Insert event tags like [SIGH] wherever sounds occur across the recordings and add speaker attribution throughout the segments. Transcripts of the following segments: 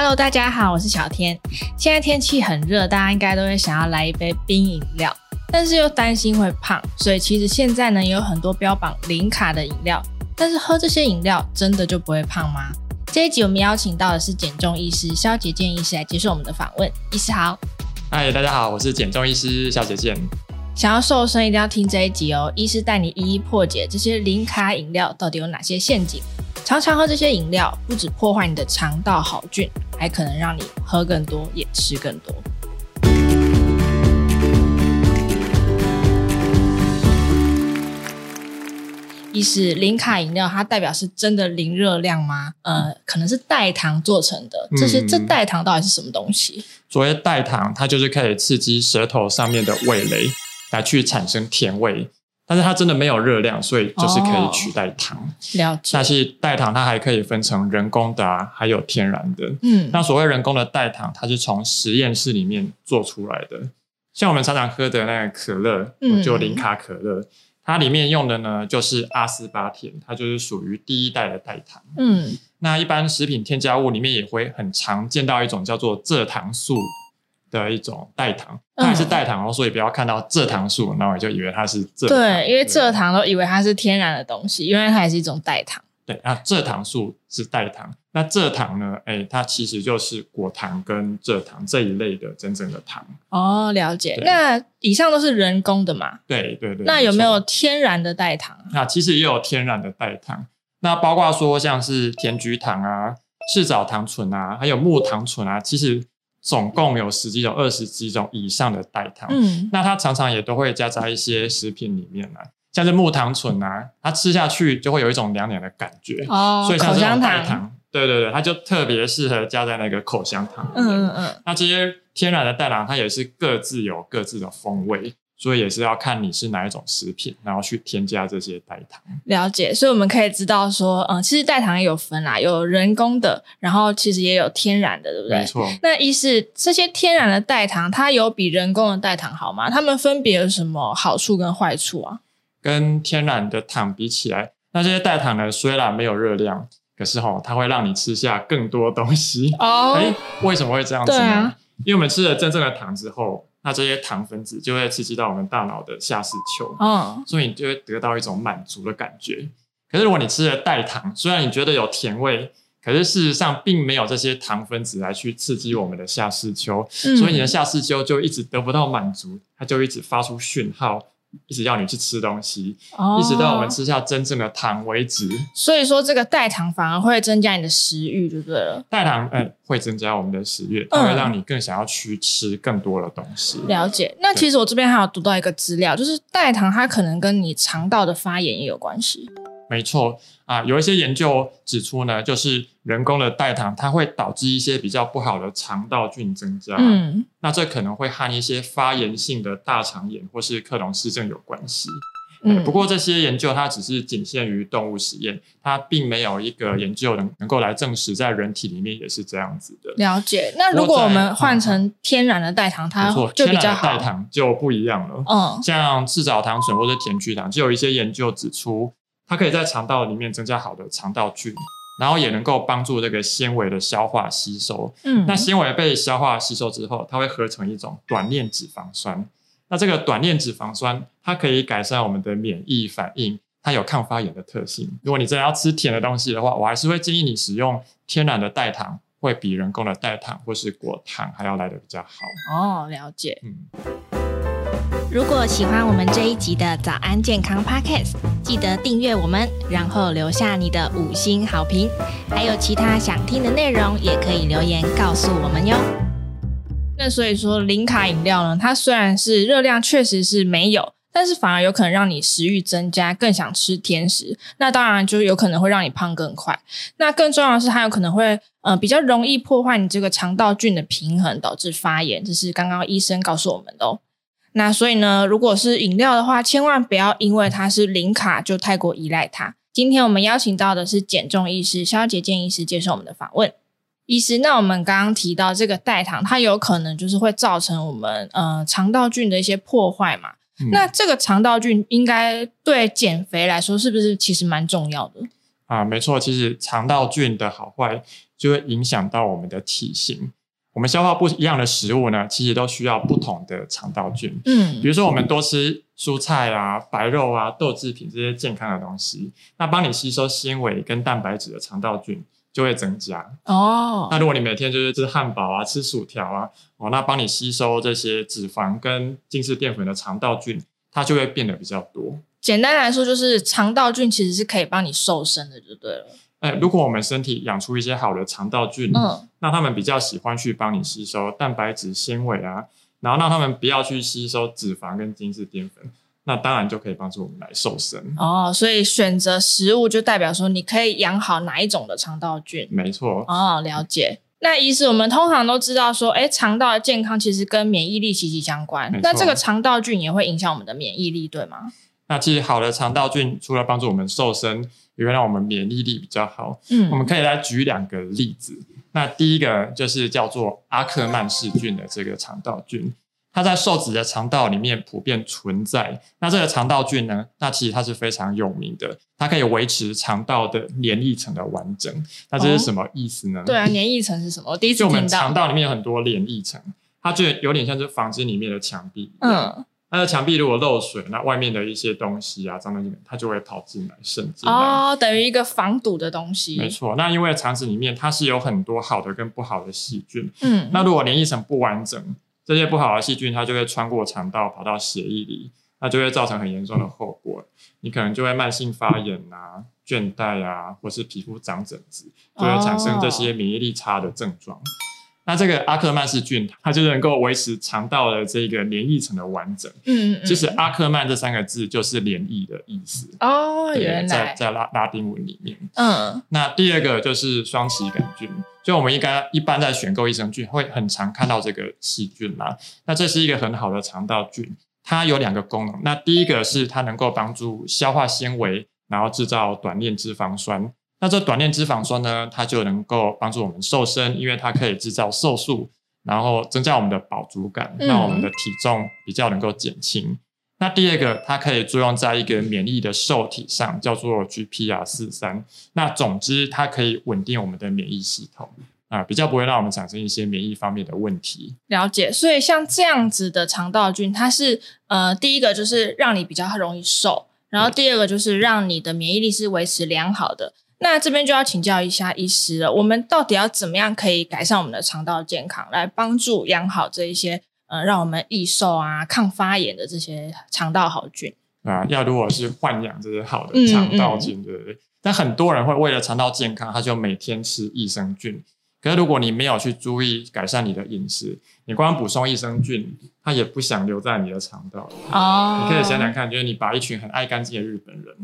Speaker 1: Hello，大家好，我是小天。现在天气很热，大家应该都会想要来一杯冰饮料，但是又担心会胖，所以其实现在呢，也有很多标榜零卡的饮料。但是喝这些饮料真的就不会胖吗？这一集我们邀请到的是减重医师肖杰健医师来接受我们的访问。医师好。
Speaker 2: 嗨，大家好，我是减重医师肖杰健。
Speaker 1: 想要瘦身一定要听这一集哦，医师带你一一破解这些零卡饮料到底有哪些陷阱。常常喝这些饮料，不止破坏你的肠道好菌，还可能让你喝更多，也吃更多。一是，零卡饮料它代表是真的零热量吗？呃，可能是代糖做成的。这些、嗯、这代糖到底是什么东西？
Speaker 2: 所谓代糖，它就是可以刺激舌头上面的味蕾，来去产生甜味。但是它真的没有热量，所以就是可以取代糖。
Speaker 1: 哦、了解。
Speaker 2: 但是代糖它还可以分成人工的啊，还有天然的。
Speaker 1: 嗯。
Speaker 2: 那所谓人工的代糖，它是从实验室里面做出来的。像我们常常喝的那个可乐，嗯、就零卡可乐，它里面用的呢就是阿斯巴甜，它就是属于第一代的代糖。
Speaker 1: 嗯。
Speaker 2: 那一般食品添加物里面也会很常见到一种叫做蔗糖素。的一种代糖，它也是代糖哦，嗯、所以不要看到蔗糖素，那我就以为它是蔗糖。
Speaker 1: 对，因为蔗糖都以为它是天然的东西，因为它也是一种代糖。
Speaker 2: 对，那蔗糖素是代糖，那蔗糖呢？哎，它其实就是果糖跟蔗糖这一类的真正的糖。
Speaker 1: 哦，了解。那以上都是人工的嘛？
Speaker 2: 对对对。
Speaker 1: 那有没有天然的代糖？
Speaker 2: 那其实也有天然的代糖，那包括说像是甜菊糖啊、赤藻糖醇啊，还有木糖醇啊，其实。总共有十几种、二十几种以上的代糖，
Speaker 1: 嗯，
Speaker 2: 那它常常也都会加在一些食品里面来，像是木糖醇啊，它吃下去就会有一种凉凉的感觉，
Speaker 1: 哦，
Speaker 2: 所以像这种代糖，对对对，它就特别适合加在那个口香糖，
Speaker 1: 嗯嗯嗯，
Speaker 2: 那这些天然的代糖，它也是各自有各自的风味。所以也是要看你是哪一种食品，然后去添加这些代糖。
Speaker 1: 了解，所以我们可以知道说，嗯，其实代糖也有分啦，有人工的，然后其实也有天然的，对不对？
Speaker 2: 没错。
Speaker 1: 那意思这些天然的代糖，它有比人工的代糖好吗？它们分别有什么好处跟坏处啊？
Speaker 2: 跟天然的糖比起来，那这些代糖呢，虽然没有热量，可是吼，它会让你吃下更多东西。
Speaker 1: 哦。
Speaker 2: 哎，为什么会这样子呢？
Speaker 1: 对啊。
Speaker 2: 因为我们吃了真正的糖之后。那这些糖分子就会刺激到我们大脑的下视丘，
Speaker 1: 嗯，
Speaker 2: 所以你就会得到一种满足的感觉。可是如果你吃了代糖，虽然你觉得有甜味，可是事实上并没有这些糖分子来去刺激我们的下视丘，
Speaker 1: 嗯，
Speaker 2: 所以你的下视丘就一直得不到满足，它就一直发出讯号。一直要你去吃东西，
Speaker 1: 哦、
Speaker 2: 一直到我们吃下真正的糖为止。
Speaker 1: 所以说，这个代糖反而会增加你的食欲，对不对？
Speaker 2: 代糖，嗯，会增加我们的食欲，它会让你更想要去吃更多的东西。
Speaker 1: 了解。那其实我这边还有读到一个资料，就是代糖它可能跟你肠道的发炎也有关系。
Speaker 2: 没错啊，有一些研究指出呢，就是人工的代糖，它会导致一些比较不好的肠道菌增加。
Speaker 1: 嗯，
Speaker 2: 那这可能会和一些发炎性的大肠炎或是克隆氏症有关系。
Speaker 1: 嗯，
Speaker 2: 不过这些研究它只是仅限于动物实验，它并没有一个研究能能够来证实在人体里面也是这样子的。
Speaker 1: 了解。那如果我们换成天然的代糖，它就比较好。
Speaker 2: 代糖就不一样了。
Speaker 1: 嗯，
Speaker 2: 像赤藻糖醇或者甜菊糖，就有一些研究指出。它可以在肠道里面增加好的肠道菌，然后也能够帮助这个纤维的消化吸收。
Speaker 1: 嗯，
Speaker 2: 那纤维被消化吸收之后，它会合成一种短链脂肪酸。那这个短链脂肪酸，它可以改善我们的免疫反应，它有抗发炎的特性。如果你真的要吃甜的东西的话，我还是会建议你使用天然的代糖，会比人工的代糖或是果糖还要来得比较好。
Speaker 1: 哦，了解。
Speaker 2: 嗯。
Speaker 1: 如果喜欢我们这一集的早安健康 Podcast，记得订阅我们，然后留下你的五星好评。还有其他想听的内容，也可以留言告诉我们哟。那所以说，零卡饮料呢，它虽然是热量确实是没有，但是反而有可能让你食欲增加，更想吃甜食。那当然就有可能会让你胖更快。那更重要的是，它有可能会 [LAUGHS] 呃比较容易破坏你这个肠道菌的平衡，导致发炎。这是刚刚医生告诉我们的哦。那所以呢，如果是饮料的话，千万不要因为它是零卡就太过依赖它。今天我们邀请到的是减重医师萧杰健医师接受我们的访问。医师，那我们刚刚提到这个代糖，它有可能就是会造成我们呃肠道菌的一些破坏嘛？嗯、那这个肠道菌应该对减肥来说是不是其实蛮重要的？
Speaker 2: 啊，没错，其实肠道菌的好坏就会影响到我们的体型。我们消化不一样的食物呢，其实都需要不同的肠道菌。
Speaker 1: 嗯，
Speaker 2: 比如说我们多吃蔬菜啊、白肉啊、豆制品这些健康的东西，那帮你吸收纤维跟蛋白质的肠道菌就会增加。
Speaker 1: 哦，
Speaker 2: 那如果你每天就是吃汉堡啊、吃薯条啊，哦，那帮你吸收这些脂肪跟精致淀粉的肠道菌，它就会变得比较多。
Speaker 1: 简单来说，就是肠道菌其实是可以帮你瘦身的，就对了。
Speaker 2: 哎，如果我们身体养出一些好的肠道菌，嗯，那他们比较喜欢去帮你吸收蛋白质、纤维啊，然后让他们不要去吸收脂肪跟精致淀粉，那当然就可以帮助我们来瘦身。
Speaker 1: 哦，所以选择食物就代表说你可以养好哪一种的肠道菌。
Speaker 2: 没错。
Speaker 1: 哦，了解。那医师，我们通常都知道说，哎，肠道的健康其实跟免疫力息息相关。那这个肠道菌也会影响我们的免疫力，对吗？
Speaker 2: 那其实好的肠道菌除了帮助我们瘦身，也会让我们免疫力比较好。嗯，我们可以来举两个例子。那第一个就是叫做阿克曼氏菌的这个肠道菌，它在瘦子的肠道里面普遍存在。那这个肠道菌呢，那其实它是非常有名的，它可以维持肠道的黏液层的完整。那这是什么意思呢？
Speaker 1: 哦、对啊，黏液层是什么？我第一次。
Speaker 2: 就我们肠道里面有很多黏液层，它就有点像是房间里面的墙壁。嗯。它的墙壁如果漏水，那外面的一些东西啊，脏东西，它就会跑进来渗进来。
Speaker 1: 哦，等于一个防堵的东西。
Speaker 2: 没错，那因为肠子里面它是有很多好的跟不好的细菌。嗯。那如果黏液层不完整，这些不好的细菌它就会穿过肠道跑到血液里，那就会造成很严重的后果。嗯、你可能就会慢性发炎啊、倦怠啊，或是皮肤长疹子，就会产生这些免疫力差的症状。哦那这个阿克曼氏菌，它就能够维持肠道的这个黏液层的完整。嗯嗯。其实阿克曼这三个字就是黏液的意思。哦，原来在在拉拉丁文里面。嗯。那第二个就是双歧杆菌，就我们应该一般在选购益生菌会很常看到这个细菌嘛。那这是一个很好的肠道菌，它有两个功能。那第一个是它能够帮助消化纤维，然后制造短链脂肪酸。那这短链脂肪酸呢，它就能够帮助我们瘦身，因为它可以制造瘦素，然后增加我们的饱足感，让我们的体重比较能够减轻。嗯、那第二个，它可以作用在一个免疫的受体上，叫做 GPR 四三。那总之，它可以稳定我们的免疫系统啊，比较不会让我们产生一些免疫方面的问题。
Speaker 1: 了解。所以像这样子的肠道菌，它是呃，第一个就是让你比较容易瘦，然后第二个就是让你的免疫力是维持良好的。那这边就要请教一下医师了，我们到底要怎么样可以改善我们的肠道健康，来帮助养好这一些呃，让我们易瘦啊、抗发炎的这些肠道好菌
Speaker 2: 啊？要如果是豢养这些好的肠道菌，对不对？但很多人会为了肠道健康，他就每天吃益生菌。可是如果你没有去注意改善你的饮食，你光补充益生菌，它也不想留在你的肠道里。哦，你可以想想看，就是你把一群很爱干净的日本人。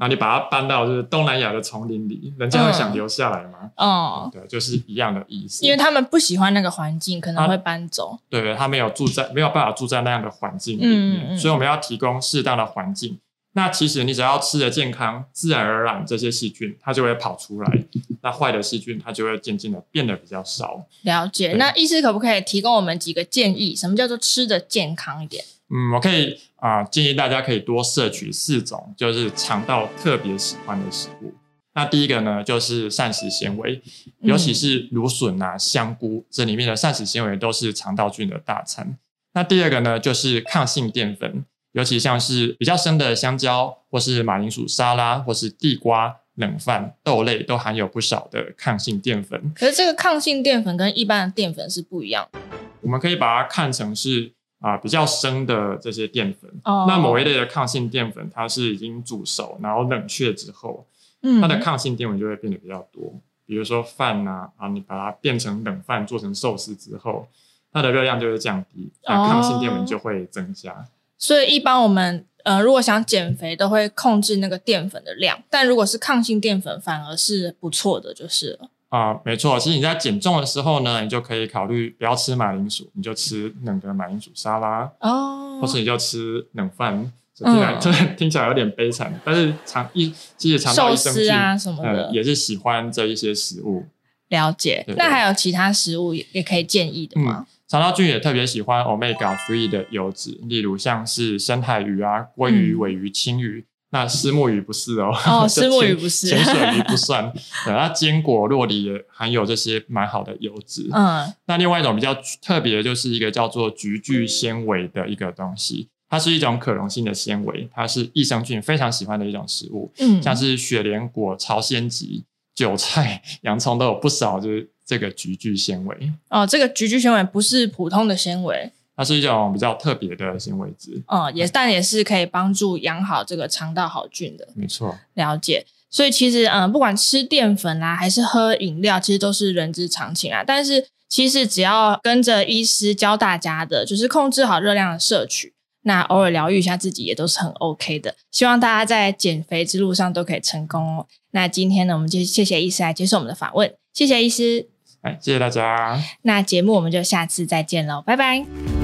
Speaker 2: 那你把它搬到就是东南亚的丛林里，人家会想留下来吗？哦、嗯，对，就是一样的意思。
Speaker 1: 因为他们不喜欢那个环境，可能会搬走。
Speaker 2: 对，他没有住在，没有办法住在那样的环境里面，嗯嗯、所以我们要提供适当的环境。那其实你只要吃的健康，自然而然这些细菌它就会跑出来，那坏的细菌它就会渐渐的变得比较少。
Speaker 1: 了解。那医师可不可以提供我们几个建议？什么叫做吃的健康一点？
Speaker 2: 嗯，我可以啊、呃，建议大家可以多摄取四种，就是肠道特别喜欢的食物。那第一个呢，就是膳食纤维，尤其是芦笋啊、香菇，这里面的膳食纤维都是肠道菌的大餐。那第二个呢，就是抗性淀粉，尤其像是比较生的香蕉，或是马铃薯沙拉，或是地瓜、冷饭、豆类，都含有不少的抗性淀粉。
Speaker 1: 可是这个抗性淀粉跟一般的淀粉是不一样的。
Speaker 2: 我们可以把它看成是。啊，比较生的这些淀粉，oh. 那某一类的抗性淀粉，它是已经煮熟，然后冷却之后，嗯，它的抗性淀粉就会变得比较多。比如说饭啊，啊，你把它变成冷饭，做成寿司之后，它的热量就会降低，那抗性淀粉就会增加。Oh.
Speaker 1: 所以，一般我们呃，如果想减肥，都会控制那个淀粉的量，但如果是抗性淀粉，反而是不错的，就是了。
Speaker 2: 啊，没错，其实你在减重的时候呢，你就可以考虑不要吃马铃薯，你就吃冷的马铃薯沙拉哦，或是你就吃冷饭。听起来、嗯、[LAUGHS] 听起来有点悲惨，但是肠一其实肠道益生菌
Speaker 1: 啊什么的、
Speaker 2: 呃、也是喜欢这一些食物。
Speaker 1: 了解，对对，那还有其他食物也也可以建议的吗？
Speaker 2: 肠道菌也特别喜欢 omega three 的油脂，例如像是深海鱼啊、鲑鱼、尾鱼、鱼、鯖鱼。那石墨鱼不是哦，
Speaker 1: 哦，[LAUGHS] 石墨鱼不是，
Speaker 2: 潜水鱼不算。[LAUGHS] 对，那坚果洛梨也含有这些蛮好的油脂。嗯，那另外一种比较特别的就是一个叫做菊苣纤维的一个东西，它是一种可溶性的纤维，它是益生菌非常喜欢的一种食物。嗯，像是雪莲果、朝鲜菊、韭菜、洋葱都有不少，就是这个菊苣纤维。
Speaker 1: 哦，这个菊苣纤维不是普通的纤维。
Speaker 2: 它是一种比较特别的纤维质，
Speaker 1: 嗯，也但也是可以帮助养好这个肠道好菌的，
Speaker 2: 没错。
Speaker 1: 了解，所以其实嗯，不管吃淀粉啦，还是喝饮料，其实都是人之常情啊。但是其实只要跟着医师教大家的，就是控制好热量的摄取，那偶尔疗愈一下自己也都是很 OK 的。希望大家在减肥之路上都可以成功哦。那今天呢，我们就谢谢医师来接受我们的访问，谢谢医师，
Speaker 2: 哎，谢谢大家。
Speaker 1: 那节目我们就下次再见喽，拜拜。